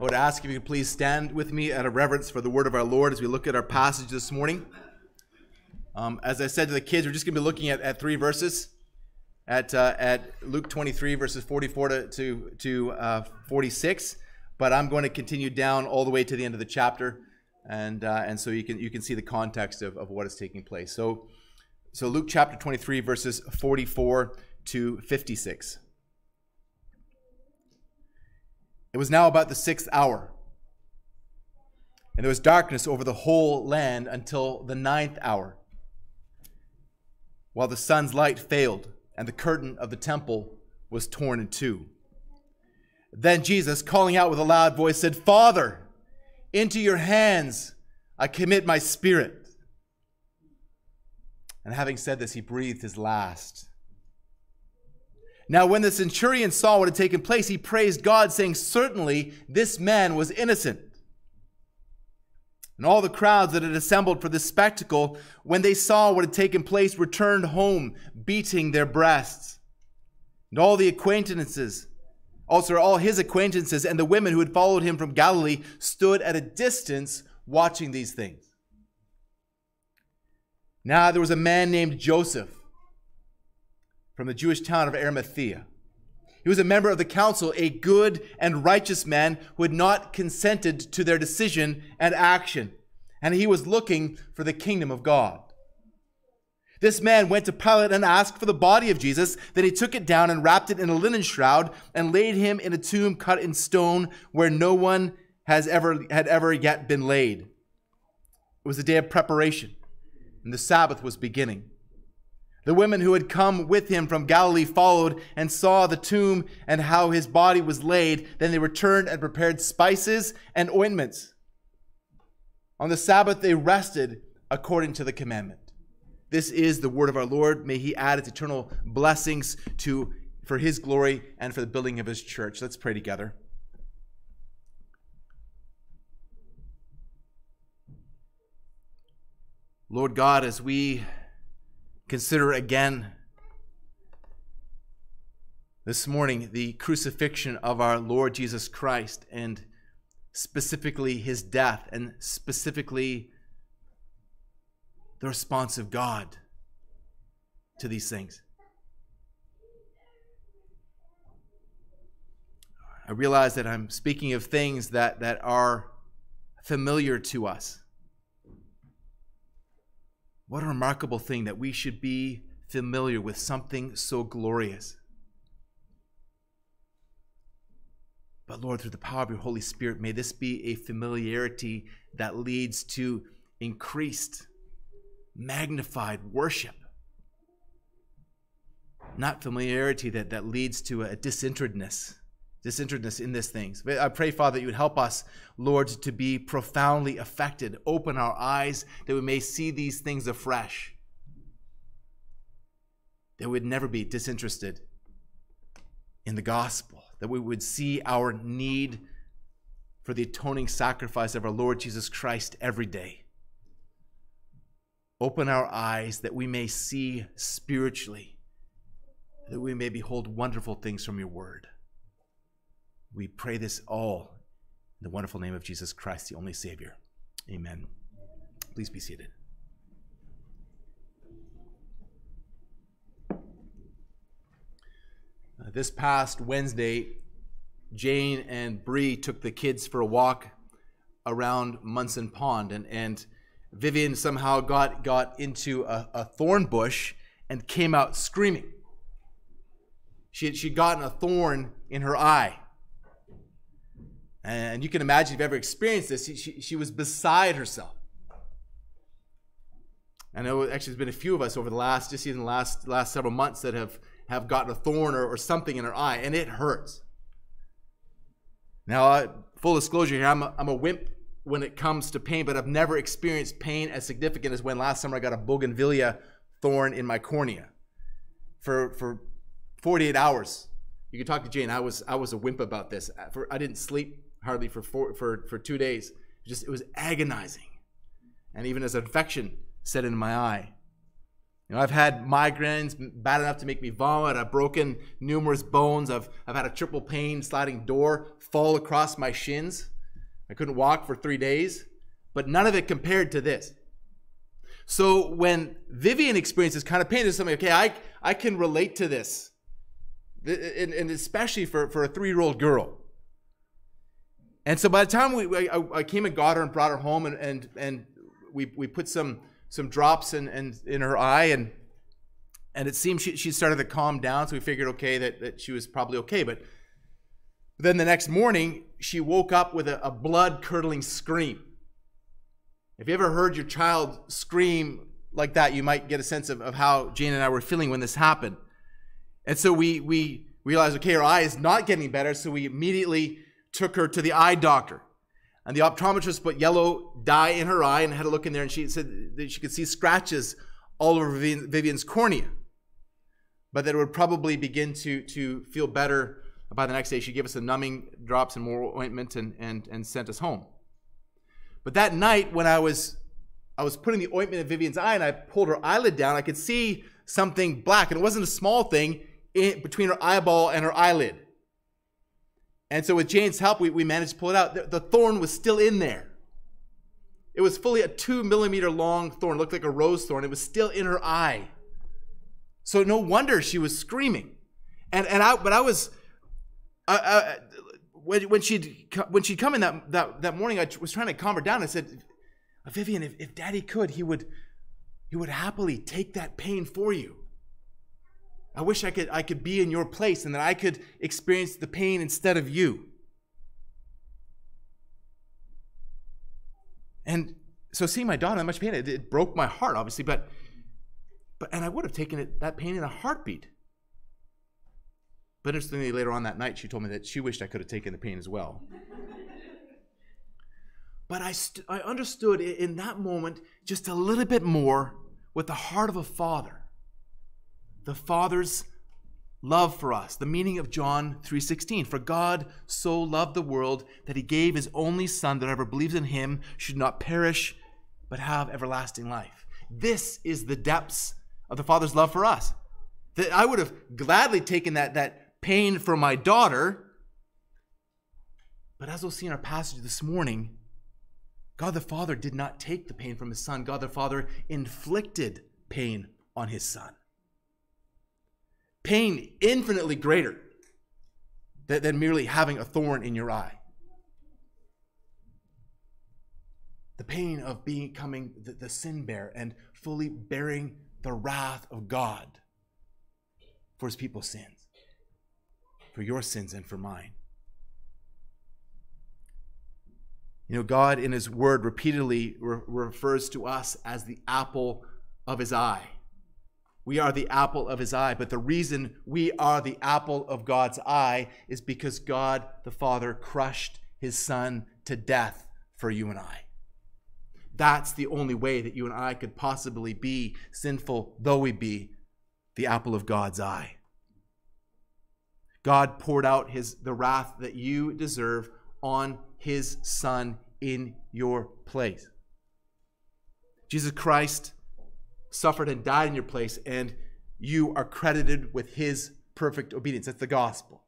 I would ask if you could please stand with me out of reverence for the word of our Lord as we look at our passage this morning. Um, as I said to the kids, we're just going to be looking at, at three verses at, uh, at Luke 23, verses 44 to, to, to uh, 46. But I'm going to continue down all the way to the end of the chapter. And, uh, and so you can, you can see the context of, of what is taking place. So, so Luke chapter 23, verses 44 to 56. It was now about the sixth hour. And there was darkness over the whole land until the ninth hour, while the sun's light failed and the curtain of the temple was torn in two. Then Jesus, calling out with a loud voice, said, Father, into your hands I commit my spirit. And having said this, he breathed his last. Now, when the centurion saw what had taken place, he praised God, saying, Certainly this man was innocent. And all the crowds that had assembled for this spectacle, when they saw what had taken place, returned home, beating their breasts. And all the acquaintances, oh, also all his acquaintances, and the women who had followed him from Galilee stood at a distance watching these things. Now there was a man named Joseph from the Jewish town of Arimathea. He was a member of the council, a good and righteous man who had not consented to their decision and action, and he was looking for the kingdom of God. This man went to Pilate and asked for the body of Jesus. Then he took it down and wrapped it in a linen shroud and laid him in a tomb cut in stone where no one has ever had ever yet been laid. It was a day of preparation, and the Sabbath was beginning. The women who had come with him from Galilee followed and saw the tomb and how his body was laid. Then they returned and prepared spices and ointments. On the Sabbath, they rested according to the commandment. This is the word of our Lord. May he add its eternal blessings to, for his glory and for the building of his church. Let's pray together. Lord God, as we consider again this morning the crucifixion of our Lord Jesus Christ and specifically his death and specifically the response of God to these things. I realize that I'm speaking of things that, that are familiar to us. What a remarkable thing that we should be familiar with something so glorious. But Lord, through the power of your Holy Spirit, may this be a familiarity that leads to increased, magnified worship. Not familiarity that, that leads to a disinterestedness disinterestedness in these things. I pray, Father, that you would help us, Lord, to be profoundly affected. Open our eyes that we may see these things afresh. That we would never be disinterested in the gospel. That we would see our need for the atoning sacrifice of our Lord Jesus Christ every day. Open our eyes that we may see spiritually, that we may behold wonderful things from your word. We pray this all in the wonderful name of Jesus Christ, the only Savior. Amen. Please be seated. Uh, this past Wednesday, Jane and Bree took the kids for a walk around Munson Pond, and, and Vivian somehow got, got into a, a thorn bush and came out screaming. She had, she'd gotten a thorn in her eye. And you can imagine if you've ever experienced this, she, she, she was beside herself. I know actually there's been a few of us over the last, just even the last, last several months that have, have gotten a thorn or, or something in our eye, and it hurts. Now, uh, full disclosure here, I'm a, I'm a wimp when it comes to pain, but I've never experienced pain as significant as when last summer I got a bougainvillea thorn in my cornea. For, for 48 hours, you can talk to Jane. I was I was a wimp about this. I didn't sleep hardly for four, for for two days. Just it was agonizing, and even as infection set in my eye. You know, I've had migraines bad enough to make me vomit. I've broken numerous bones. I've, I've had a triple pane sliding door fall across my shins. I couldn't walk for three days, but none of it compared to this. So when Vivian experiences kind of pain, there's something, okay, I, I can relate to this. And, and especially for, for a three year old girl. And so by the time we, I, I, came and got her and brought her home, and, and, and we, we put some, some drops in, in, in her eye, and, and it seemed she, she started to calm down. So we figured, okay, that, that she was probably okay. But then the next morning, she woke up with a, a blood curdling scream. If you ever heard your child scream like that, you might get a sense of, of how Jane and I were feeling when this happened. And so we, we realized, okay, her eye is not getting better. So we immediately took her to the eye doctor. And the optometrist put yellow dye in her eye and had a look in there. And she said that she could see scratches all over Vivian's cornea. But that it would probably begin to, to feel better by the next day. She gave us some numbing drops and more ointment and, and, and sent us home. But that night, when I was I was putting the ointment in Vivian's eye and I pulled her eyelid down, I could see something black, and it wasn't a small thing in, between her eyeball and her eyelid. And so, with Jane's help, we, we managed to pull it out. The, the thorn was still in there. It was fully a two millimeter long thorn, it looked like a rose thorn. It was still in her eye. So no wonder she was screaming. And and I but I was I, I, when, when she'd when she'd come in that, that that morning, I was trying to calm her down. I said, Vivian, if, if Daddy could, he would he would happily take that pain for you. I wish I could I could be in your place and that I could experience the pain instead of you. And so seeing my daughter in much pain, it, it broke my heart, obviously, but but and I would have taken it that pain in a heartbeat. But interestingly, later on that night, she told me that she wished I could have taken the pain as well. but I, st- I understood in that moment just a little bit more with the heart of a father. The father's love for us, the meaning of John 3:16. For God so loved the world that he gave his only son that whoever believes in him should not perish but have everlasting life. This is the depths of the father's love for us. That I would have gladly taken that, that pain for my daughter. But as we'll see in our passage this morning, God the Father did not take the pain from his son. God the Father inflicted pain on his son. Pain infinitely greater than than merely having a thorn in your eye. The pain of becoming the, the sin bearer and fully bearing the wrath of God for his people's sins for your sins and for mine. You know, God in His Word repeatedly re- refers to us as the apple of His eye. We are the apple of His eye, but the reason we are the apple of God's eye is because God the Father crushed His Son to death for you and I. That's the only way that you and I could possibly be, sinful though we be, the apple of God's eye. God poured out his the wrath that you deserve on his son in your place. Jesus Christ suffered and died in your place and you are credited with his perfect obedience. That's the gospel.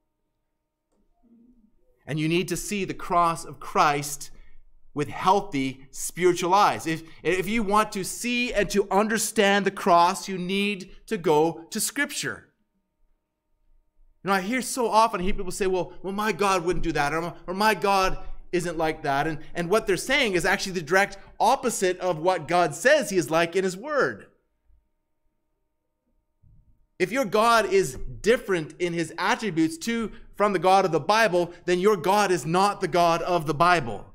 And you need to see the cross of Christ with healthy spiritual eyes. If, if you want to see and to understand the cross, you need to go to Scripture. You know, I hear so often, I hear people say, well, well, my God wouldn't do that, or, or my God isn't like that. And, and what they're saying is actually the direct opposite of what God says he is like in his word. If your God is different in his attributes to from the God of the Bible, then your God is not the God of the Bible.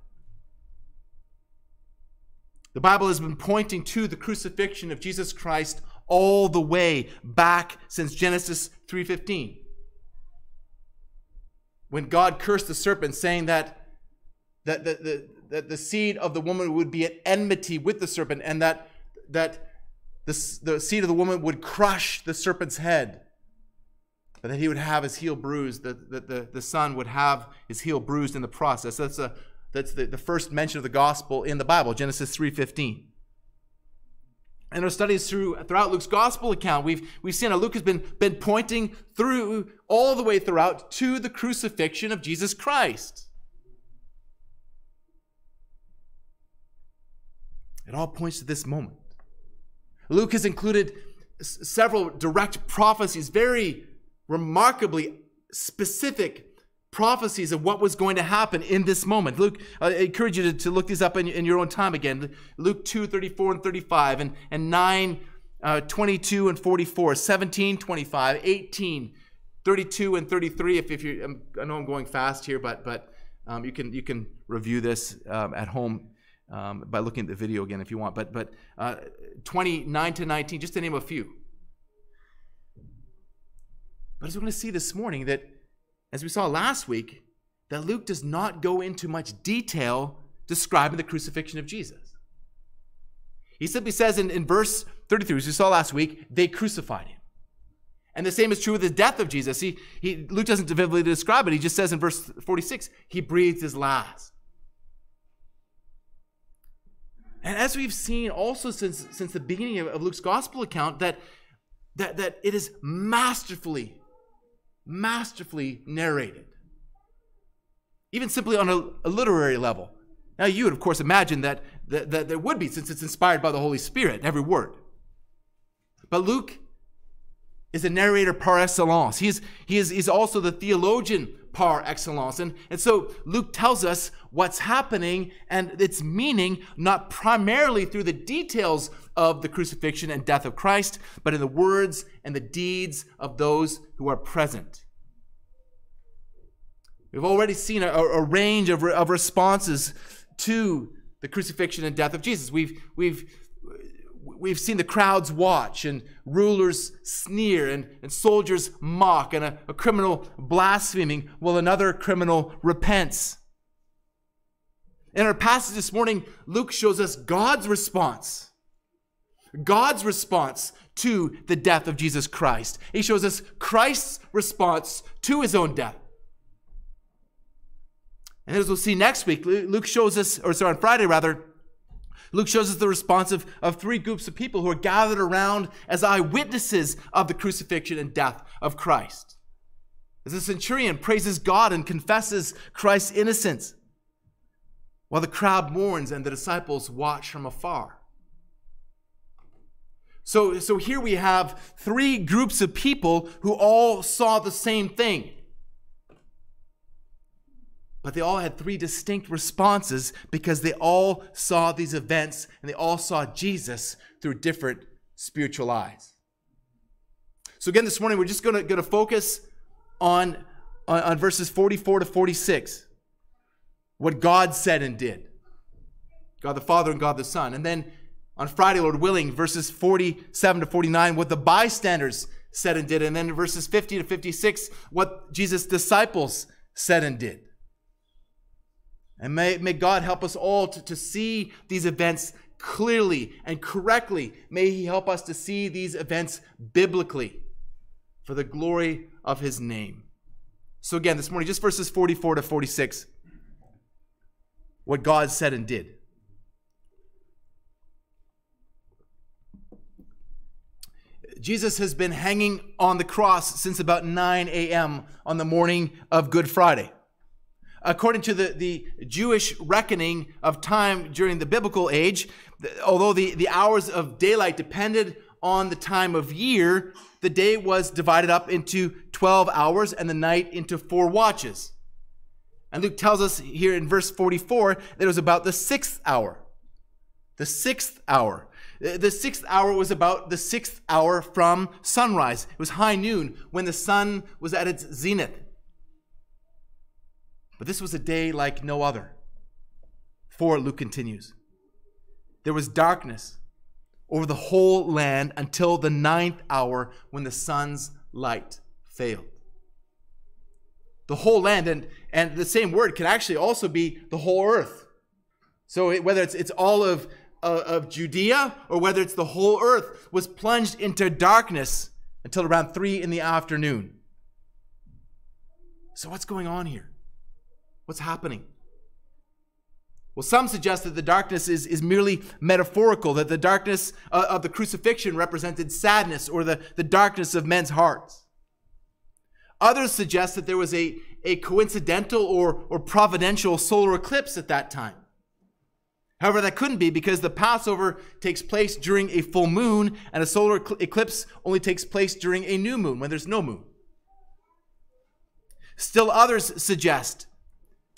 The Bible has been pointing to the crucifixion of Jesus Christ all the way back since Genesis 3:15 when God cursed the serpent, saying that, that, the, the, that the seed of the woman would be at enmity with the serpent, and that, that the, the seed of the woman would crush the serpent's head, but that he would have his heel bruised, that, that the, the son would have his heel bruised in the process. That's, a, that's the, the first mention of the gospel in the Bible, Genesis 3.15. in our studies through throughout Luke's gospel account, we've we've seen how Luke has been been pointing through all the way throughout to the crucifixion of Jesus Christ. It all points to this moment. Luke has included several direct prophecies, very remarkably specific prophecies of what was going to happen in this moment. Luke, I encourage you to, to look these up in, in, your own time again. Luke 2, 34 and 35, and, and 9, uh, 22 and 44, 17, 25, 18, 32 and 33. If, if you, I know I'm going fast here, but, but um, you, can, you can review this um, at home um, by looking at the video again if you want. But, but uh, 29 to 19, just to name a few. But as we're going to see this morning, that as we saw last week, that Luke does not go into much detail describing the crucifixion of Jesus. He simply says in, in verse 33, as we saw last week, they crucified him. And the same is true with the death of Jesus. He, he, Luke doesn't vividly describe it. He just says in verse 46, he breathed his last. And as we've seen also since, since the beginning of, of Luke's gospel account, that, that, that it is masterfully masterfully narrated. Even simply on a, a literary level. Now, you would, of course, imagine that, that, that there would be, since it's inspired by the Holy Spirit, every word. But Luke is a narrator par excellence. He is, he is, he's also the theologian par excellence. And, and so Luke tells us what's happening and its meaning, not primarily through the details of the crucifixion and death of Christ, but in the words and the deeds of those who are present. We've already seen a, a range of, of responses to the crucifixion and death of Jesus. We've, we've we've seen the crowds watch and rulers sneer and, and soldiers mock and a, a criminal blaspheming while another criminal repents. In our passage this morning, Luke shows us God's response. God's response to the death of Jesus Christ. He shows us Christ's response to his own death. And as we'll see next week, Luke shows us, or sorry, on Friday rather, Luke shows us the response of, of three groups of people who are gathered around as eyewitnesses of the crucifixion and death of Christ. As the centurion praises God and confesses Christ's innocence, while the crowd mourns and the disciples watch from afar. So, so here we have three groups of people who all saw the same thing. But they all had three distinct responses because they all saw these events and they all saw Jesus through different spiritual eyes. So, again, this morning we're just going to focus on, on, on verses 44 to 46. What God said and did. God the Father and God the Son. And then on Friday, Lord willing, verses 47 to 49, what the bystanders said and did. And then verses 50 to 56, what Jesus' disciples said and did. And may, may God help us all to, to see these events clearly and correctly. May He help us to see these events biblically for the glory of His name. So, again, this morning, just verses 44 to 46, what God said and did. Jesus has been hanging on the cross since about 9 a.m. on the morning of Good Friday according to the, the Jewish reckoning of time during the biblical age, although the, the hours of daylight depended on the time of year, the day was divided up into 12 hours and the night into four watches. And Luke tells us here in verse 44 that it was about the sixth hour. The sixth hour. The sixth hour was about the sixth hour from sunrise. It was high noon when the sun was at its zenith. But this was a day like no other. For, Luke continues, there was darkness over the whole land until the ninth hour when the sun's light failed. The whole land, and, and the same word can actually also be the whole earth. So it, whether it's, it's all of, uh, of Judea or whether it's the whole earth, was plunged into darkness until around three in the afternoon. So, what's going on here? What's happening? Well, some suggest that the darkness is, is merely metaphorical, that the darkness uh, of the crucifixion represented sadness or the, the darkness of men's hearts. Others suggest that there was a, a coincidental or, or providential solar eclipse at that time. However, that couldn't be because the Passover takes place during a full moon and a solar eclipse only takes place during a new moon when there's no moon. Still, others suggest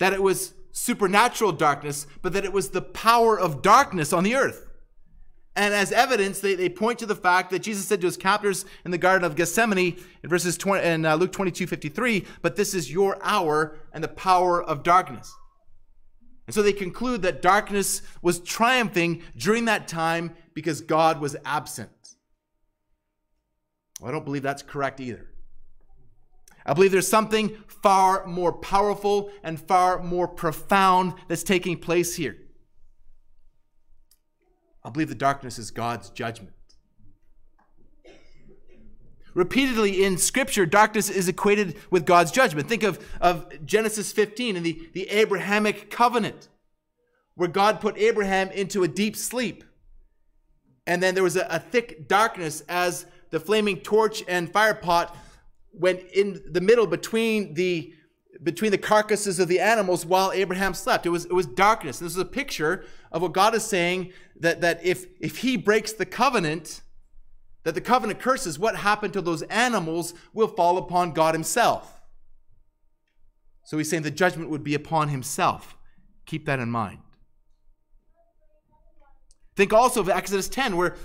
that it was supernatural darkness, but that it was the power of darkness on the earth. And as evidence, they, they point to the fact that Jesus said to his captors in the Garden of Gethsemane in verses 20 in uh, Luke 22, 53, but this is your hour and the power of darkness. And so they conclude that darkness was triumphing during that time because God was absent. Well, I don't believe that's correct either. I believe there's something far more powerful and far more profound that's taking place here. I believe the darkness is God's judgment. Repeatedly in Scripture, darkness is equated with God's judgment. Think of, of Genesis 15 and the, the Abrahamic covenant, where God put Abraham into a deep sleep. And then there was a, a thick darkness as the flaming torch and fire pot went in the middle between the between the carcasses of the animals while Abraham slept. It was, it was darkness. This is a picture of what God is saying that, that if, if he breaks the covenant, that the covenant curses, what happened to those animals will fall upon God himself. So he's saying the judgment would be upon himself. Keep that in mind. Think also of Exodus 10, where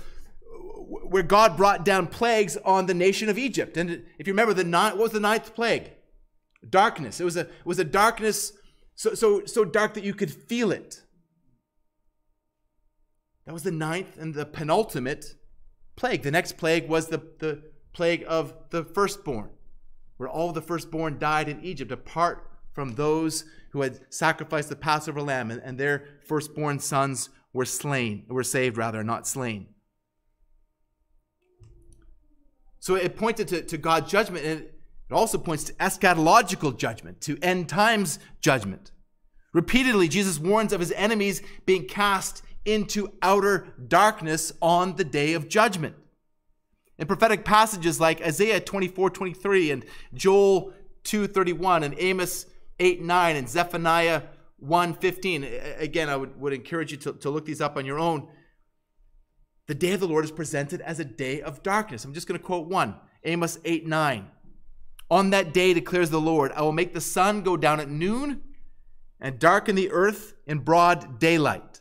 where God brought down plagues on the nation of Egypt. And if you remember, the ninth, what was the ninth plague? Darkness. It was a, it was a darkness so, so, so dark that you could feel it. That was the ninth and the penultimate plague. The next plague was the, the plague of the firstborn, where all the firstborn died in Egypt, apart from those who had sacrificed the Passover lamb, and, and their firstborn sons were slain, were saved rather, not slain. So it pointed to, to God's judgment, and it also points to eschatological judgment, to end times judgment. Repeatedly, Jesus warns of his enemies being cast into outer darkness on the day of judgment. In prophetic passages like Isaiah 24 23 and Joel 2 31 and Amos 8 9 and Zephaniah 1 15. Again, I would, would encourage you to, to look these up on your own. The day of the Lord is presented as a day of darkness. I'm just going to quote one Amos 8 9. On that day declares the Lord, I will make the sun go down at noon and darken the earth in broad daylight.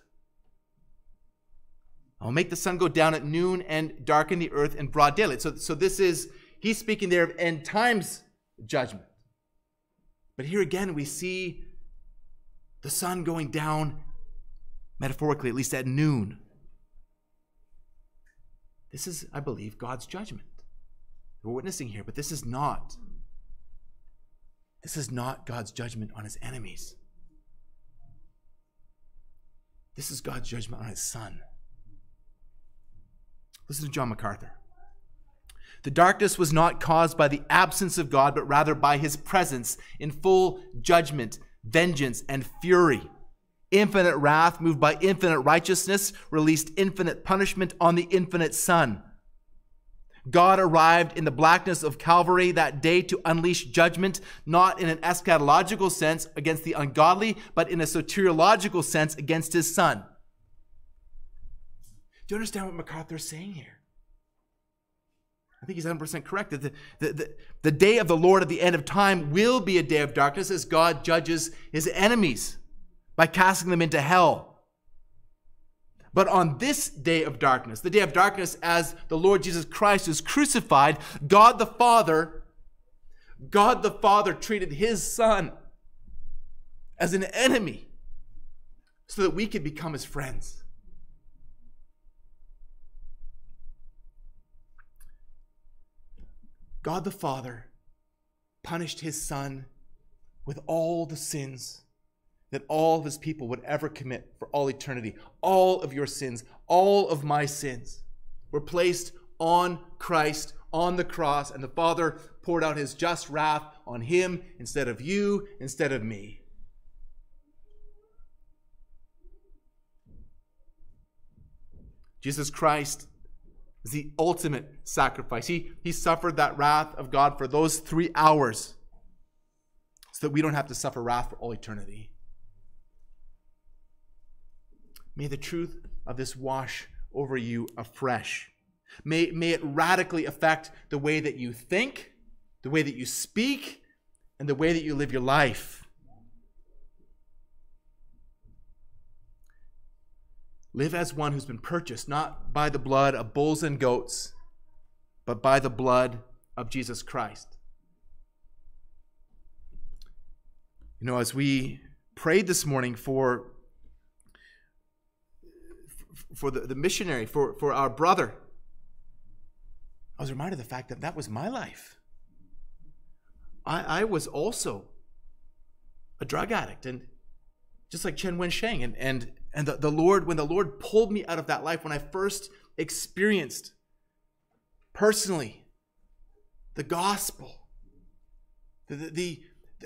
I will make the sun go down at noon and darken the earth in broad daylight. So, so this is, he's speaking there of end times judgment. But here again, we see the sun going down, metaphorically, at least at noon. This is, I believe, God's judgment. We're witnessing here, but this is not. This is not God's judgment on his enemies. This is God's judgment on his son. Listen to John MacArthur. The darkness was not caused by the absence of God, but rather by his presence in full judgment, vengeance, and fury. Infinite wrath, moved by infinite righteousness, released infinite punishment on the infinite Son. God arrived in the blackness of Calvary that day to unleash judgment, not in an eschatological sense against the ungodly, but in a soteriological sense against his Son. Do you understand what MacArthur is saying here? I think he's 100% correct that the, the, the, the day of the Lord at the end of time will be a day of darkness as God judges his enemies by casting them into hell. But on this day of darkness, the day of darkness as the Lord Jesus Christ is crucified, God the Father, God the Father treated his son as an enemy so that we could become his friends. God the Father punished his son with all the sins that all of his people would ever commit for all eternity. All of your sins, all of my sins were placed on Christ on the cross, and the Father poured out his just wrath on him instead of you, instead of me. Jesus Christ is the ultimate sacrifice. He, he suffered that wrath of God for those three hours so that we don't have to suffer wrath for all eternity. May the truth of this wash over you afresh. May, may it radically affect the way that you think, the way that you speak, and the way that you live your life. Live as one who's been purchased not by the blood of bulls and goats, but by the blood of Jesus Christ. You know, as we prayed this morning for for the, the missionary, for, for our brother, I was reminded of the fact that that was my life. I, I was also a drug addict, and just like Chen Wensheng. And, and, and the, the Lord, when the Lord pulled me out of that life, when I first experienced personally the gospel, the, the, the,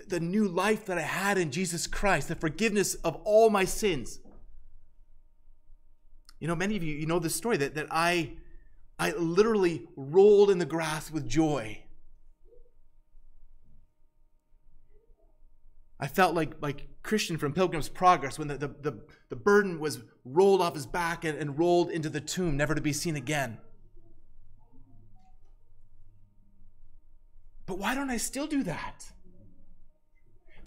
the new life that I had in Jesus Christ, the forgiveness of all my sins. You know, many of you, you know this story that, that I, I literally rolled in the grass with joy. I felt like, like Christian from Pilgrim's Progress when the, the, the, the burden was rolled off his back and, and rolled into the tomb, never to be seen again. But why don't I still do that?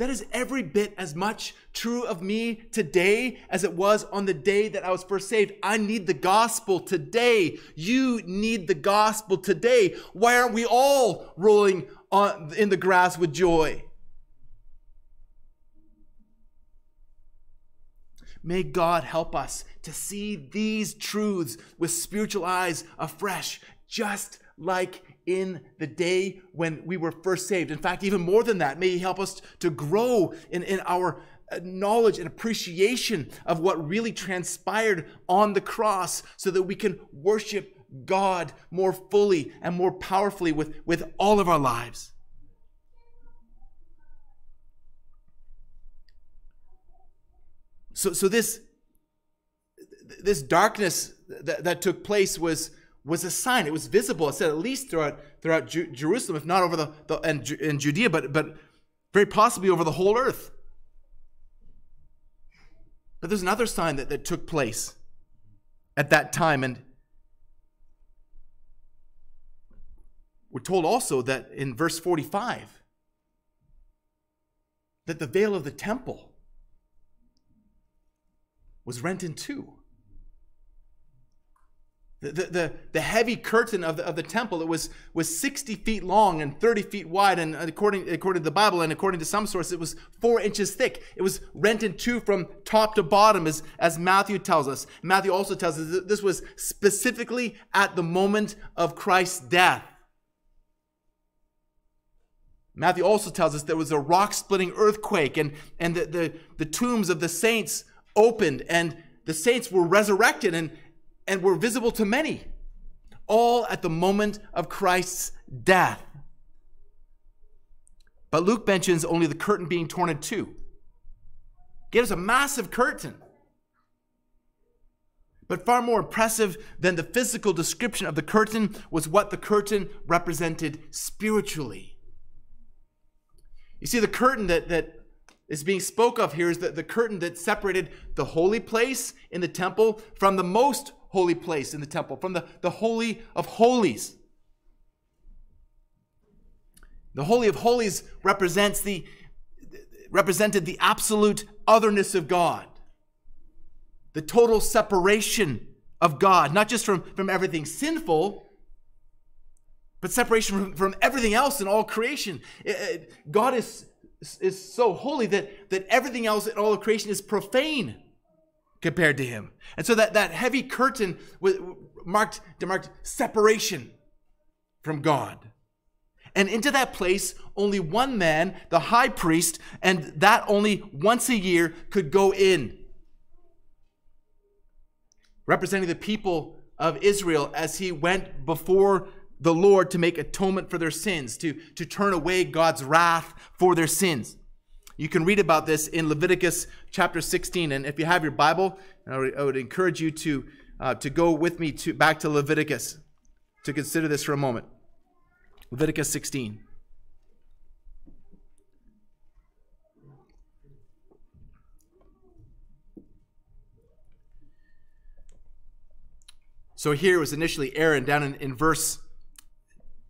That is every bit as much true of me today as it was on the day that I was first saved. I need the gospel today. You need the gospel today. Why aren't we all rolling on, in the grass with joy? May God help us to see these truths with spiritual eyes afresh, just like in the day when we were first saved. In fact, even more than that, may He help us to grow in, in our uh, knowledge and appreciation of what really transpired on the cross so that we can worship God more fully and more powerfully with, with all of our lives. So, so this, this darkness that, that took place was was a sign. It was visible. It said at least throughout throughout Ju- Jerusalem, if not over the, the and in Judea, but but very possibly over the whole earth. But there's another sign that, that took place at that time, and we're told also that in verse 45 that the veil of the temple was rent in two. The, the, the, heavy curtain of the, of the temple, it was, was 60 feet long and 30 feet wide. And according, according to the Bible and according to some sources, it was four inches thick. It was rent in two from top to bottom, as, as Matthew tells us. Matthew also tells us that this was specifically at the moment of Christ's death. Matthew also tells us there was a rock splitting earthquake, and, and the, the, the tombs of the saints opened, and the saints were resurrected. And, and were visible to many, all at the moment of Christ's death. But Luke mentions only the curtain being torn in two. Gives a massive curtain. But far more impressive than the physical description of the curtain was what the curtain represented spiritually. You see, the curtain that, that is being spoke of here is the, the curtain that separated the holy place in the temple from the most holy place in the temple, from the, the Holy of Holies. The Holy of Holies represents the, represented the absolute otherness of God, the total separation of God, not just from, from everything sinful, but separation from, from everything else in all creation. It, it, God is, is so holy that, that everything else in all of creation is profane compared to him. And so that, that heavy curtain was marked, marked separation from God. And into that place, only one man, the high priest, and that only once a year could go in, representing the people of Israel as he went before the Lord to make atonement for their sins, to, to turn away God's wrath for their sins. You can read about this in Leviticus chapter 16. And if you have your Bible, I would, encourage you to uh, to go with me to back to Leviticus to consider this for a moment. Leviticus 16. So here was initially Aaron down in, in verse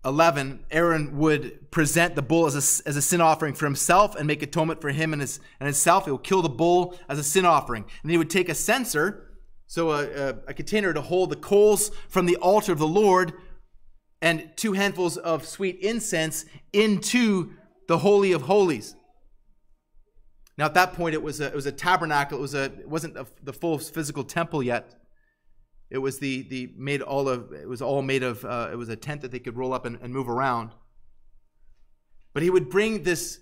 11. Aaron would present the bull as a, as a sin offering for himself and make atonement for him and, his, and himself. He would kill the bull as a sin offering. And he would take a censer, so a, a, a container to hold the coals from the altar of the Lord, and two handfuls of sweet incense into the Holy of Holies. Now, at that point, it was a, it was a tabernacle. It, was a, it wasn't a, the full physical temple yet. It was the the made all of it was all made of uh, it was a tent that they could roll up and, and move around. But he would bring this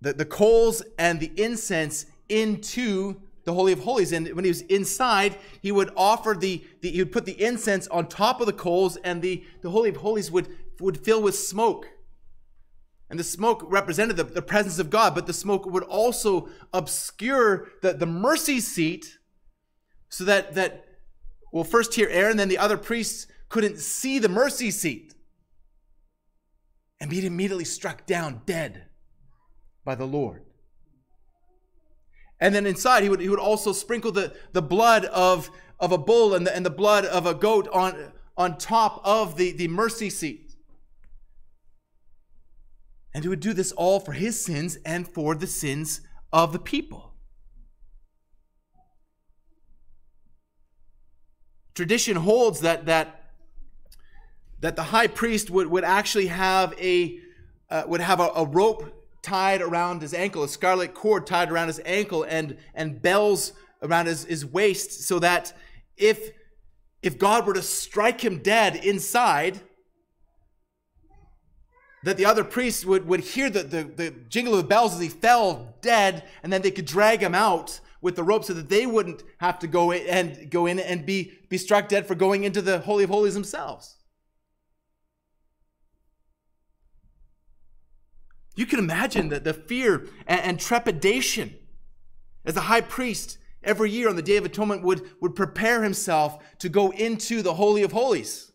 the, the coals and the incense into the Holy of Holies. And when he was inside, he would offer the, the he would put the incense on top of the coals, and the, the Holy of Holies would, would fill with smoke. And the smoke represented the, the presence of God, but the smoke would also obscure the, the mercy seat so that, that well, first here, Aaron, then the other priests couldn't see the mercy seat and be immediately struck down dead by the Lord. And then inside, he would, he would also sprinkle the, the blood of, of a bull and the, and the blood of a goat on, on top of the, the mercy seat. And he would do this all for his sins and for the sins of the people. Tradition holds that that that the high priest would, would actually have a uh, would have a, a, rope tied around his ankle, a scarlet cord tied around his ankle, and and bells around his, his waist, so that if if God were to strike him dead inside, that the other priests would, would hear the, the, the jingle of the bells as he fell dead, and then they could drag him out with the rope so that they wouldn't have to go in and go in and be, be struck dead for going into the Holy of Holies themselves. You can imagine the, the fear and, and trepidation as the high priest every year on the Day of Atonement would, would prepare himself to go into the Holy of Holies.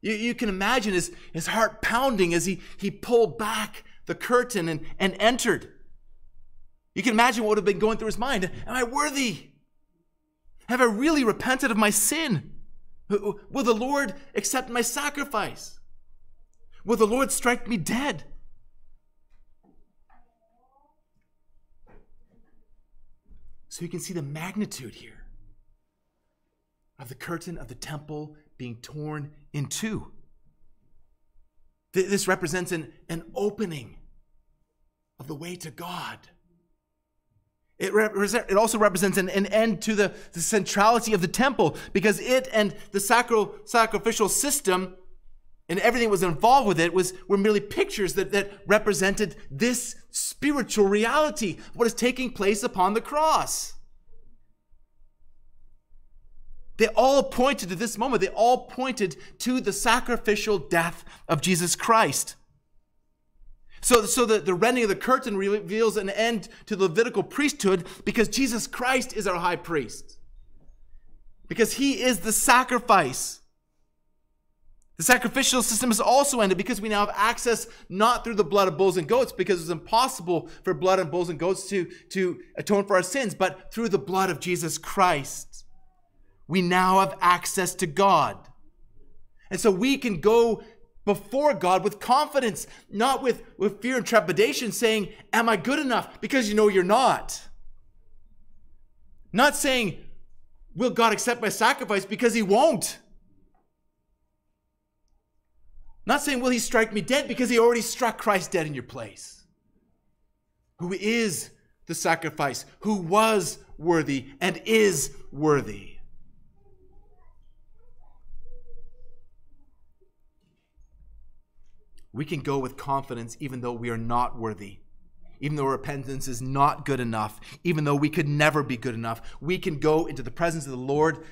You, you can imagine his, his heart pounding as he, he pulled back the curtain and, and entered. You can imagine what would have been going through his mind. Am I worthy? Have I really repented of my sin? Will the Lord accept my sacrifice? Will the Lord strike me dead? So you can see the magnitude here of the curtain of the temple being torn in two. This represents an, an opening of the way to God. It, it also represents an, an end to the, the, centrality of the temple because it and the sacral, sacrificial system and everything that was involved with it was, were merely pictures that, that represented this spiritual reality, what is taking place upon the cross. They all pointed to this moment. They all pointed to the sacrificial death of Jesus Christ. So, so the, the rending of the curtain reveals an end to the Levitical priesthood because Jesus Christ is our high priest. Because he is the sacrifice. The sacrificial system is also ended because we now have access not through the blood of bulls and goats, because it's impossible for blood and bulls and goats to, to atone for our sins, but through the blood of Jesus Christ. We now have access to God. And so we can go before God with confidence, not with, with fear and trepidation, saying, Am I good enough? Because you know you're not. Not saying, Will God accept my sacrifice? Because He won't. Not saying, Will He strike me dead? Because He already struck Christ dead in your place. Who is the sacrifice, who was worthy and is worthy. We can go with confidence even though we are not worthy. Even though repentance is not good enough, even though we could never be good enough, we can go into the presence of the Lord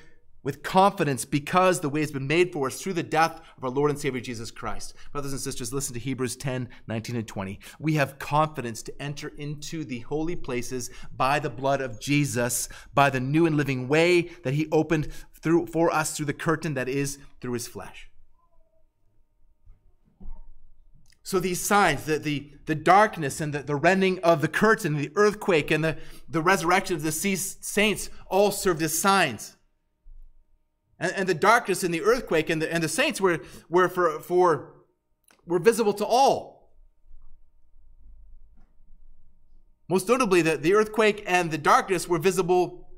with confidence because the way has been made for us through the death of our Lord and Savior Jesus Christ. Brothers and sisters, listen to Hebrews 10 19 and 20. We have confidence to enter into the holy places by the blood of Jesus, by the new and living way that He opened through, for us through the curtain that is through His flesh. So these signs, the, the, the darkness and the, the rending of the curtain, the earthquake and the, the resurrection of the saints all served as signs. And, and the darkness and the earthquake and the, and the saints were, were, for, for, were visible to all. Most notably, the, the earthquake and the darkness were visible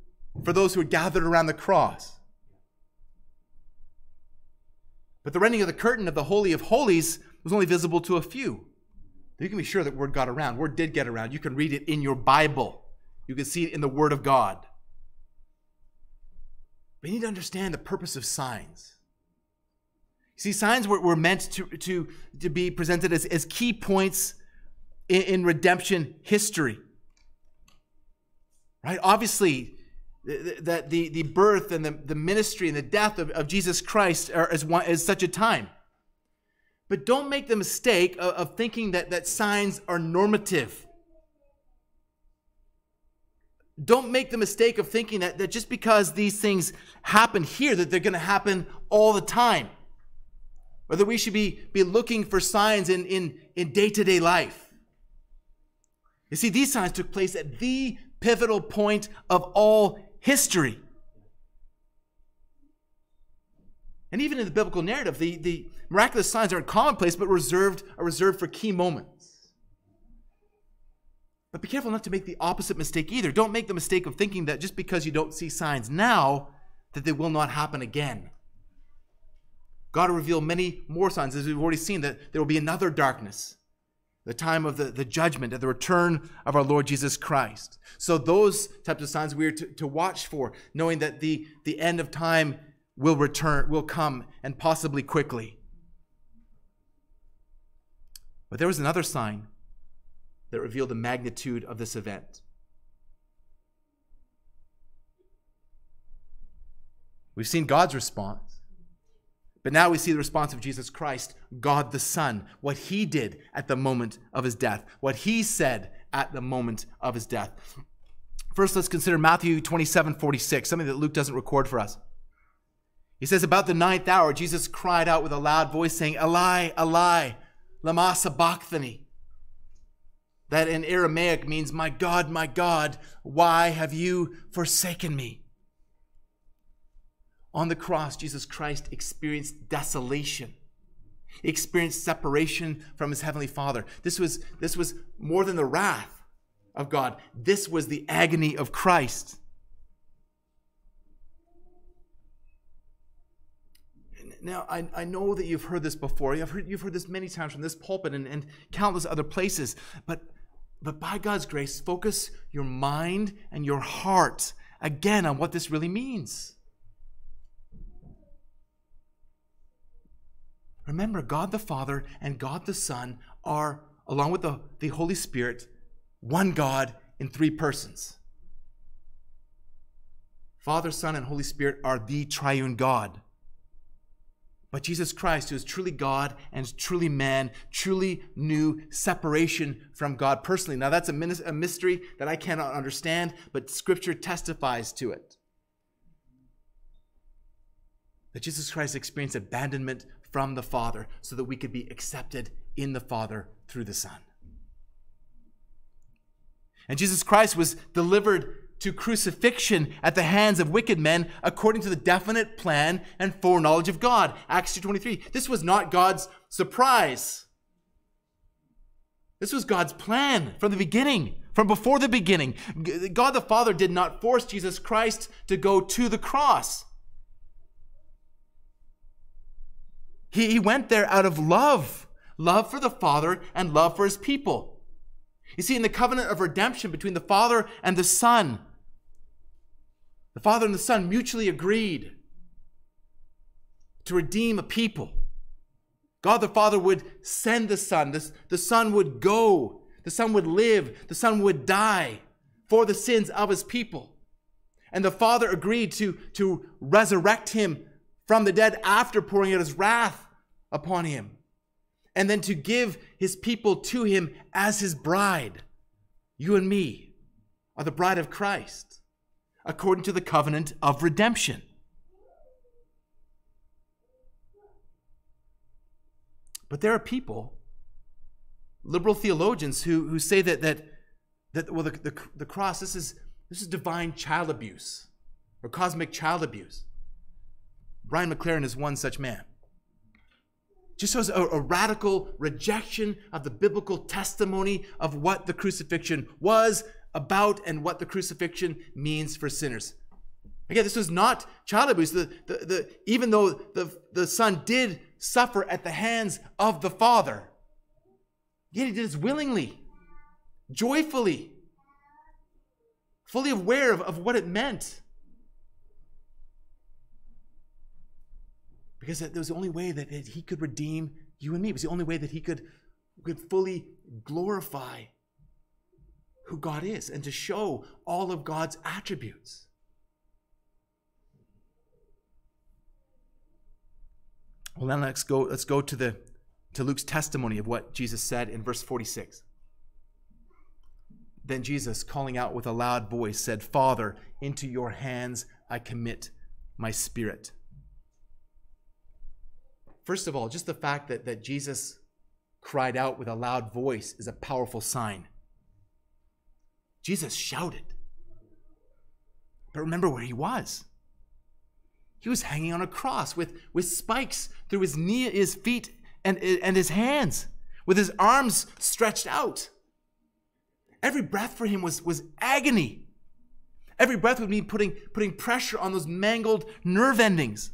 for those who had gathered around the cross. But the rending of the curtain of the Holy of Holies was only visible to a few. You can be sure that word got around. Word did get around. You can read it in your Bible. You can see it in the Word of God. We need to understand the purpose of signs. See, signs were, were meant to, to, to be presented as, as key points in, in redemption history. Right? Obviously, that the, the birth and the, the ministry and the death of, of Jesus Christ are as, one, as such a time. But don't make the mistake of, of thinking that, that signs are normative don't make the mistake of thinking that, that just because these things happen here, that they're going to happen all the time. Or that we should be, be looking for signs in, in, in day-to-day life. You see, these signs took place at the pivotal point of all history. And even in the biblical narrative, the, the miraculous signs aren't commonplace, but reserved, are reserved for key moments. But be careful not to make the opposite mistake either. Don't make the mistake of thinking that just because you don't see signs now, that they will not happen again. God will reveal many more signs, as we've already seen, that there will be another darkness, the time of the, the judgment and the return of our Lord Jesus Christ. So those types of signs we are to, to watch for, knowing that the, the end of time will return, will come, and possibly quickly. But there was another sign that revealed the magnitude of this event. We've seen God's response. But now we see the response of Jesus Christ, God the Son, what he did at the moment of his death, what he said at the moment of his death. First, let's consider Matthew 27 46, something that Luke doesn't record for us. He says, About the ninth hour, Jesus cried out with a loud voice, saying, Eli, Eli, lama sabachthani that in Aramaic means, My God, my God, why have you forsaken me? On the cross, Jesus Christ experienced desolation. He experienced separation from his heavenly Father. This was, this was more than the wrath of God, this was the agony of Christ. Now, I, I know that you've heard this before. You've heard, you've heard this many times from this pulpit and, and countless other places, but but by God's grace, focus your mind and your heart again on what this really means. Remember, God the Father and God the Son are, along with the, the Holy Spirit, one God in three persons. Father, Son, and Holy Spirit are the triune God. But Jesus Christ, who is truly God and truly man, truly knew separation from God personally. Now, that's a, a mystery that I cannot understand, but Scripture testifies to it. That Jesus Christ experienced abandonment from the Father so that we could be accepted in the Father through the Son. And Jesus Christ was delivered to crucifixion at the hands of wicked men according to the definite plan and foreknowledge of God. Acts 2.23. This was not God's surprise. This was God's plan from the beginning, from before the beginning. God the Father did not force Jesus Christ to go to the cross. He, he went there out of love, love for the Father and love for his people. You see, in the covenant of redemption between the Father and the Son, the Father and the Son mutually agreed to redeem a people. God the Father would send the Son. The, the Son would go. The Son would live. The Son would die for the sins of his people. And the Father agreed to, to resurrect him from the dead after pouring out his wrath upon him. And then to give his people to him as his bride. You and me are the bride of Christ, according to the covenant of redemption. But there are people, liberal theologians, who, who say that, that, that well, the, the, the cross, this is, this is divine child abuse or cosmic child abuse. Brian McLaren is one such man. Just shows a, a, radical rejection of the biblical testimony of what the crucifixion was about and what the crucifixion means for sinners. Again, this was not child abuse. The, the, the, even though the, the son did suffer at the hands of the Father. Yet he did this willingly, joyfully, fully aware of, of what it meant. Because that was the only way that he could redeem you and me. It was the only way that he could, could fully glorify who God is and to show all of God's attributes. Well, then let's go, let's go to, the, to Luke's testimony of what Jesus said in verse 46. Then Jesus, calling out with a loud voice, said, Father, into your hands I commit my spirit. First of all, just the fact that, that Jesus cried out with a loud voice is a powerful sign. Jesus shouted. But remember where he was. He was hanging on a cross with, with spikes through his knee, his feet, and, and his hands, with his arms stretched out. Every breath for him was, was agony. Every breath would mean putting, putting pressure on those mangled nerve endings.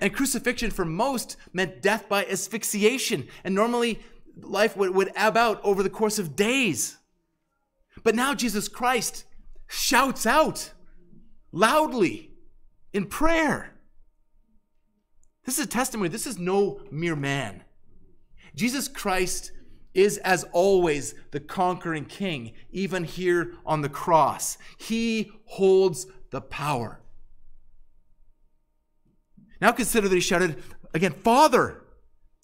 And crucifixion for most meant death by asphyxiation. And normally life would, would ebb out over the course of days. But now Jesus Christ shouts out loudly in prayer. This is a testimony. This is no mere man. Jesus Christ is, as always, the conquering king, even here on the cross. He holds the power. Now consider that he shouted again, Father,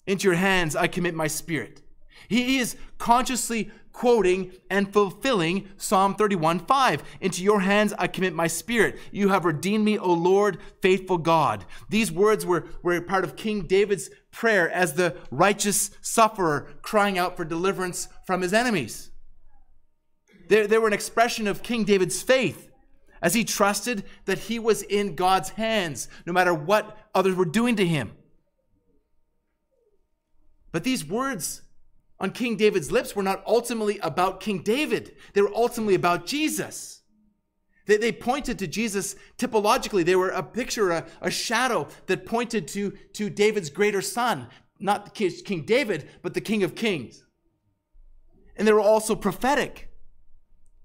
into your hands I commit my spirit. He is consciously quoting and fulfilling Psalm 31 5. Into your hands I commit my spirit. You have redeemed me, O Lord, faithful God. These words were, were part of King David's prayer as the righteous sufferer crying out for deliverance from his enemies. They, they were an expression of King David's faith as he trusted that he was in God's hands no matter what others were doing to him. But these words on King David's lips were not ultimately about King David, they were ultimately about Jesus. They, they pointed to Jesus typologically. They were a picture, a, a shadow that pointed to, to David's greater son, not King David, but the King of Kings. And they were also prophetic.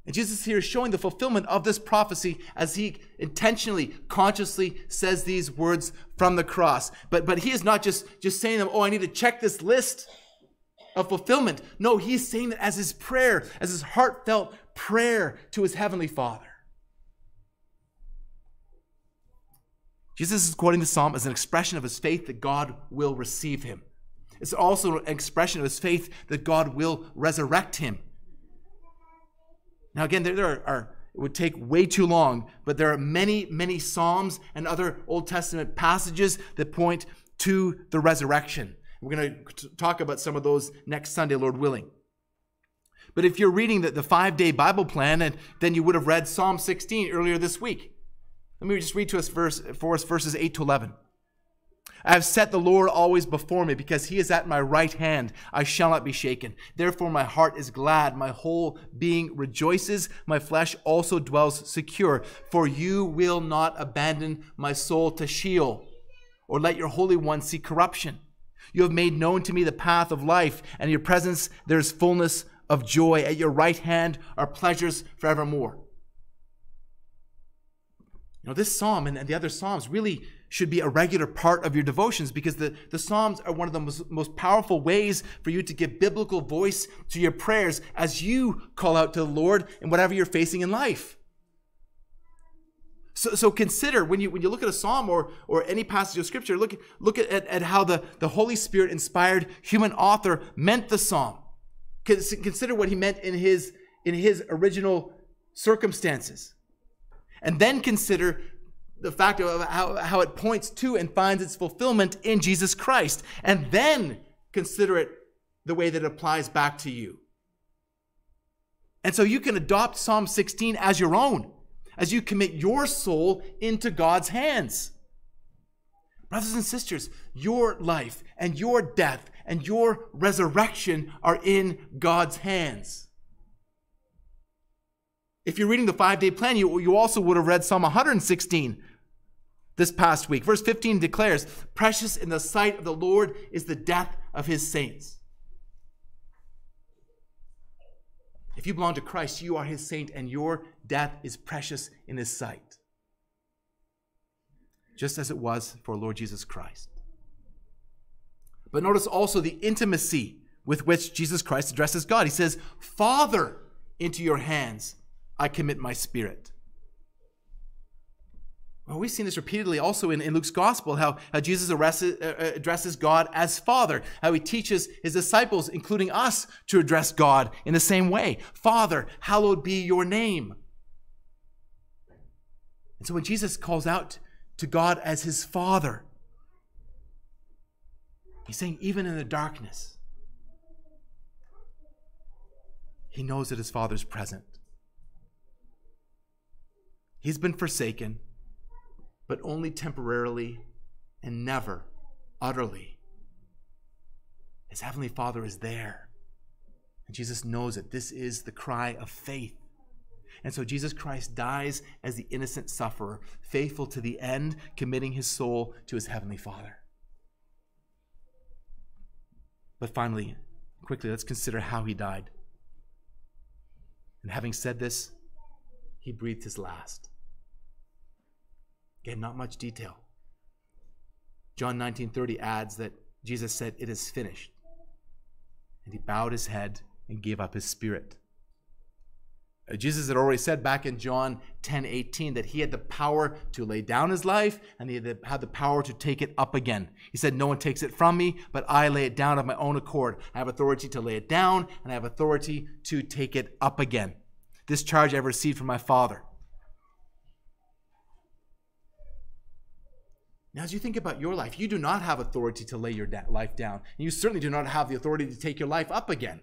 And Jesus here is showing the fulfillment of this prophecy as he intentionally, consciously says these words from the cross. But, but he is not just, just saying them, oh, I need to check this list of fulfillment. No, he's saying that as his prayer, as his heartfelt prayer to his heavenly Father. Jesus is quoting the psalm as an expression of his faith that God will receive him. It's also an expression of his faith that God will resurrect him. Now, again, there, there are, are, it would take way too long, but there are many, many Psalms and other Old Testament passages that point to the resurrection. We're going to talk about some of those next Sunday, Lord willing. But if you're reading the, the five day Bible plan, and then you would have read Psalm 16 earlier this week. Let me just read to us verse, for us verses 8 to 11. I have set the Lord always before me, because he is at my right hand. I shall not be shaken. Therefore, my heart is glad, my whole being rejoices, my flesh also dwells secure. For you will not abandon my soul to Sheol, or let your Holy One see corruption. You have made known to me the path of life, and in your presence there is fullness of joy. At your right hand are pleasures forevermore. You know, this psalm and the other psalms really should be a regular part of your devotions because the, the psalms are one of the most, most powerful ways for you to give biblical voice to your prayers as you call out to the Lord in whatever you're facing in life. So, so consider when you when you look at a psalm or or any passage of scripture, look look at, at, how the, the Holy Spirit inspired human author meant the psalm. Consider what he meant in his in his original circumstances. And then consider the fact of how, how it points to and finds its fulfillment in Jesus Christ. And then consider it the way that it applies back to you. And so you can adopt Psalm 16 as your own, as you commit your soul into God's hands. Brothers and sisters, your life and your death and your resurrection are in God's hands. If you're reading the five day plan, you, you also would have read Psalm 116 this past week. Verse 15 declares, Precious in the sight of the Lord is the death of his saints. If you belong to Christ, you are his saint, and your death is precious in his sight. Just as it was for Lord Jesus Christ. But notice also the intimacy with which Jesus Christ addresses God. He says, Father, into your hands I commit my spirit. Well, we've seen this repeatedly also in, in Luke's gospel, how, how Jesus arrested, uh, uh, addresses God as Father, how he teaches his disciples, including us, to address God in the same way Father, hallowed be your name. And so when Jesus calls out to God as his Father, he's saying, even in the darkness, he knows that his Father's present. He's been forsaken, but only temporarily and never utterly. His Heavenly Father is there. And Jesus knows that this is the cry of faith. And so Jesus Christ dies as the innocent sufferer, faithful to the end, committing his soul to his Heavenly Father. But finally, quickly, let's consider how he died. And having said this, he breathed his last. Again, not much detail. John 19:30 adds that Jesus said, "It is finished." And he bowed his head and gave up his spirit. Uh, Jesus had already said back in John 10 18 that he had the power to lay down his life and he had the power to take it up again. He said, No one takes it from me, but I lay it down of my own accord. I have authority to lay it down and I have authority to take it up again. This charge I've received from my Father. Now, as you think about your life, you do not have authority to lay your life down. And you certainly do not have the authority to take your life up again.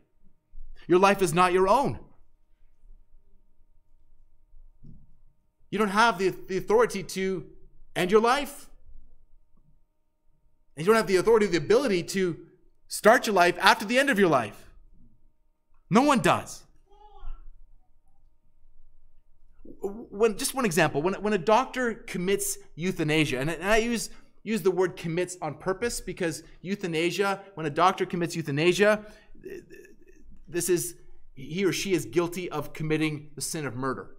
Your life is not your own. You don't have the, the authority to end your life. And you don't have the authority, the ability to start your life after the end of your life. No one does. when just one example, when, when a doctor commits euthanasia, and I use use the word commits on purpose because euthanasia, when a doctor commits euthanasia, this is he or she is guilty of committing the sin of murder.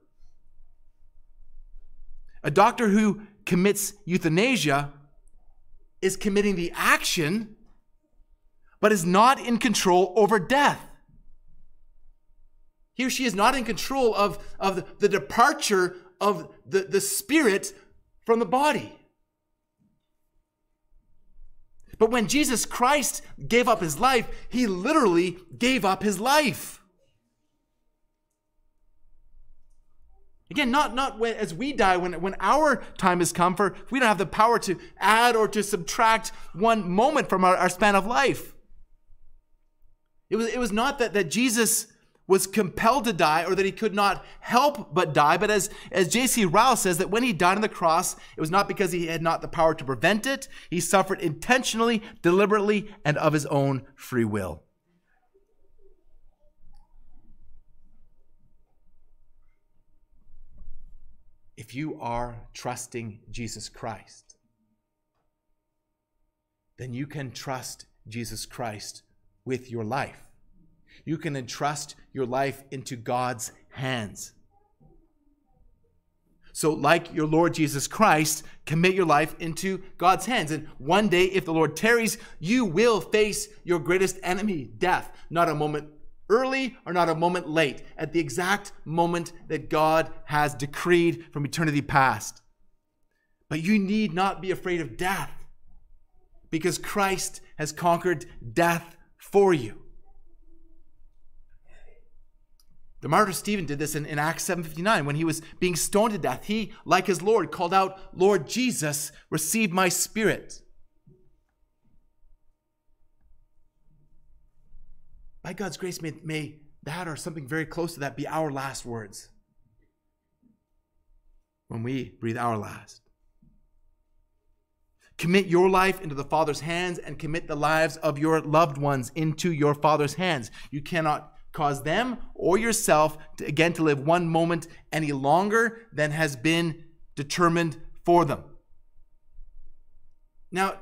A doctor who commits euthanasia is committing the action, but is not in control over death. He or she is not in control of, of the departure of the, the spirit from the body. But when Jesus Christ gave up his life, he literally gave up his life. Again, not, not when, as we die, when, when our time has come, for we don't have the power to add or to subtract one moment from our, our span of life. It was, it was not that, that Jesus was compelled to die or that he could not help but die. But as, as J.C. Ryle says, that when he died on the cross, it was not because he had not the power to prevent it. He suffered intentionally, deliberately, and of his own free will. If you are trusting Jesus Christ, then you can trust Jesus Christ with your life you can entrust your life into God's hands. So, like your Lord Jesus Christ, commit your life into God's hands. And one day, if the Lord tarries, you will face your greatest enemy, death. Not a moment early or not a moment late, at the exact moment that God has decreed from eternity past. But you need not be afraid of death because Christ has conquered death for you. The martyr Stephen did this in, in Acts 7:59 when he was being stoned to death. He, like his Lord, called out, Lord Jesus, receive my spirit. By God's grace, may, may that or something very close to that be our last words when we breathe our last. Commit your life into the Father's hands and commit the lives of your loved ones into your Father's hands. You cannot cause them or yourself to, again to live one moment any longer than has been determined for them. Now,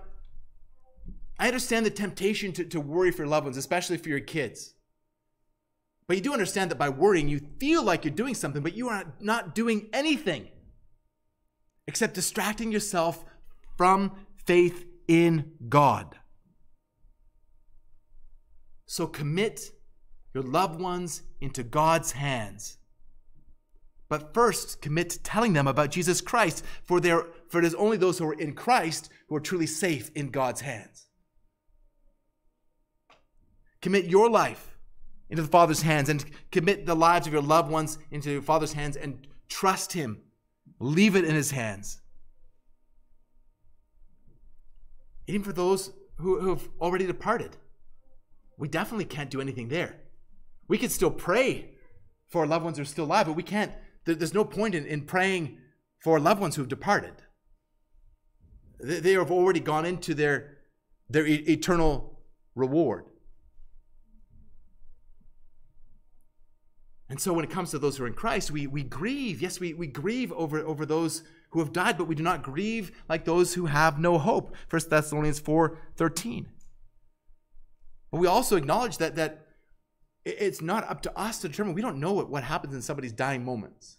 I understand the temptation to, to worry for your loved ones, especially for your kids. But you do understand that by worrying, you feel like you're doing something, but you are not doing anything except distracting yourself from faith in God. So commit your loved ones into God's hands. But first, commit to telling them about Jesus Christ, for, for it is only those who are in Christ who are truly safe in God's hands. Commit your life into the Father's hands and commit the lives of your loved ones into your Father's hands and trust Him. Leave it in His hands. Even for those who, who have already departed, we definitely can't do anything there. We can still pray for our loved ones who are still alive, but we can't, there's no point in, in praying for loved ones who have departed. They, they have already gone into their, their e- eternal reward. And so when it comes to those who are in Christ, we, we grieve. Yes, we, we grieve over, over those who have died, but we do not grieve like those who have no hope. 1 Thessalonians 4 13. But we also acknowledge that, that it's not up to us to determine. We don't know what, what happens in somebody's dying moments.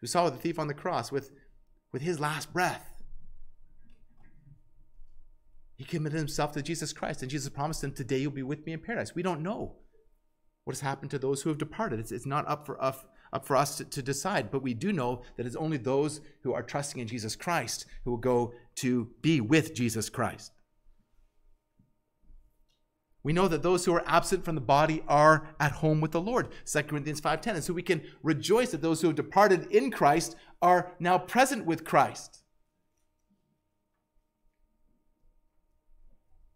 We saw the thief on the cross with, with his last breath. He committed himself to Jesus Christ, and Jesus promised him, Today you'll be with me in paradise. We don't know what has happened to those who have departed. It's, it's not up for, up, up for us to, to decide, but we do know that it's only those who are trusting in Jesus Christ who will go to be with Jesus Christ. We know that those who are absent from the body are at home with the Lord. 2 Corinthians 5:10. And so we can rejoice that those who have departed in Christ are now present with Christ.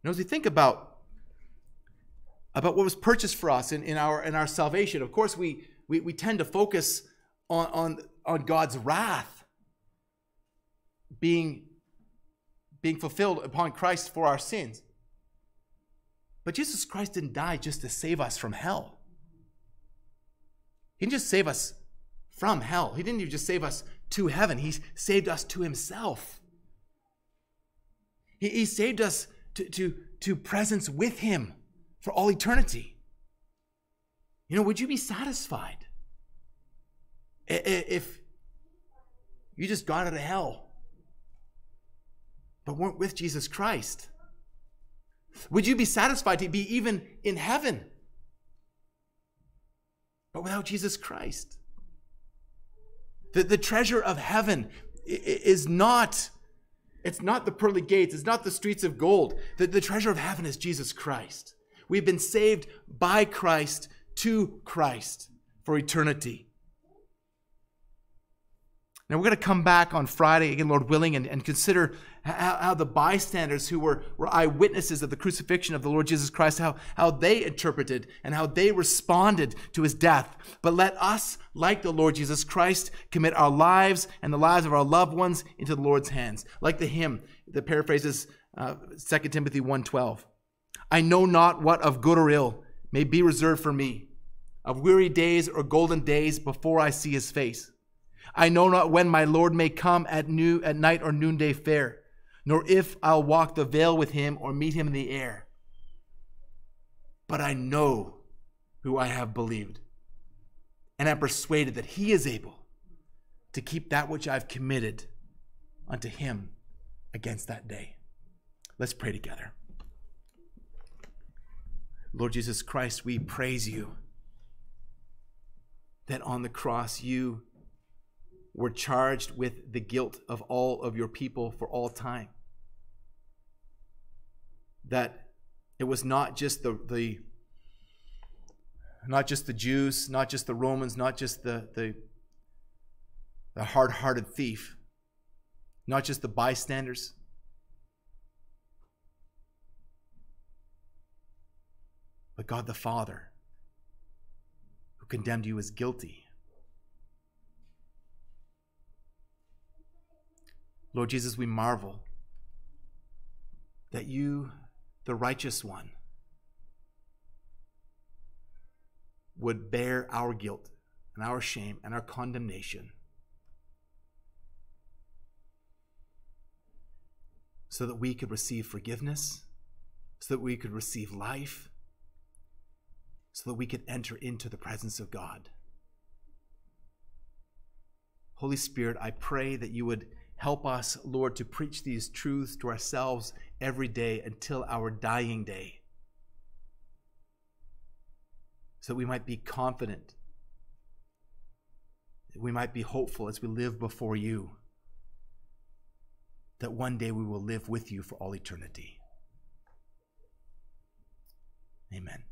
Now, as we think about, about what was purchased for us in, in, our, in our salvation, of course, we, we, we tend to focus on, on, on God's wrath being, being fulfilled upon Christ for our sins. But Jesus Christ didn't die just to save us from hell. He didn't just save us from hell. He didn't even just save us to heaven. He saved us to himself. He, he saved us to, to, to presence with him for all eternity. You know, would you be satisfied if you just got out of hell but weren't with Jesus Christ? Would you be satisfied to be even in heaven, but without Jesus Christ? The, the treasure of heaven is not it's not the pearly gates it's not the streets of gold the, the treasure of heaven is jesus christ we've been saved by christ to christ for eternity now, we're going to come back on Friday, again, Lord willing, and, and consider how, how, the bystanders who were, were eyewitnesses of the crucifixion of the Lord Jesus Christ, how, how they interpreted and how they responded to his death. But let us, like the Lord Jesus Christ, commit our lives and the lives of our loved ones into the Lord's hands. Like the hymn that paraphrases uh, 2 Timothy 1.12. I know not what of good or ill may be reserved for me, of weary days or golden days before I see his face. I know not when my Lord may come at new at night or noonday fair, nor if I'll walk the vale with him or meet him in the air. But I know who I have believed, and am persuaded that he is able to keep that which I've committed unto him against that day. Let's pray together. Lord Jesus Christ, we praise you that on the cross you were charged with the guilt of all of your people for all time. That it was not just the, the not just the Jews, not just the Romans, not just the, the, the hard hearted thief, not just the bystanders. But God the Father, who condemned you as guilty. Lord Jesus, we marvel that you, the righteous one, would bear our guilt and our shame and our condemnation so that we could receive forgiveness, so that we could receive life, so that we could enter into the presence of God. Holy Spirit, I pray that you would help us, Lord, to preach these truths to ourselves every day until our dying day, so that we might be confident, that we might be hopeful as we live before you, that one day we will live with you for all eternity. Amen.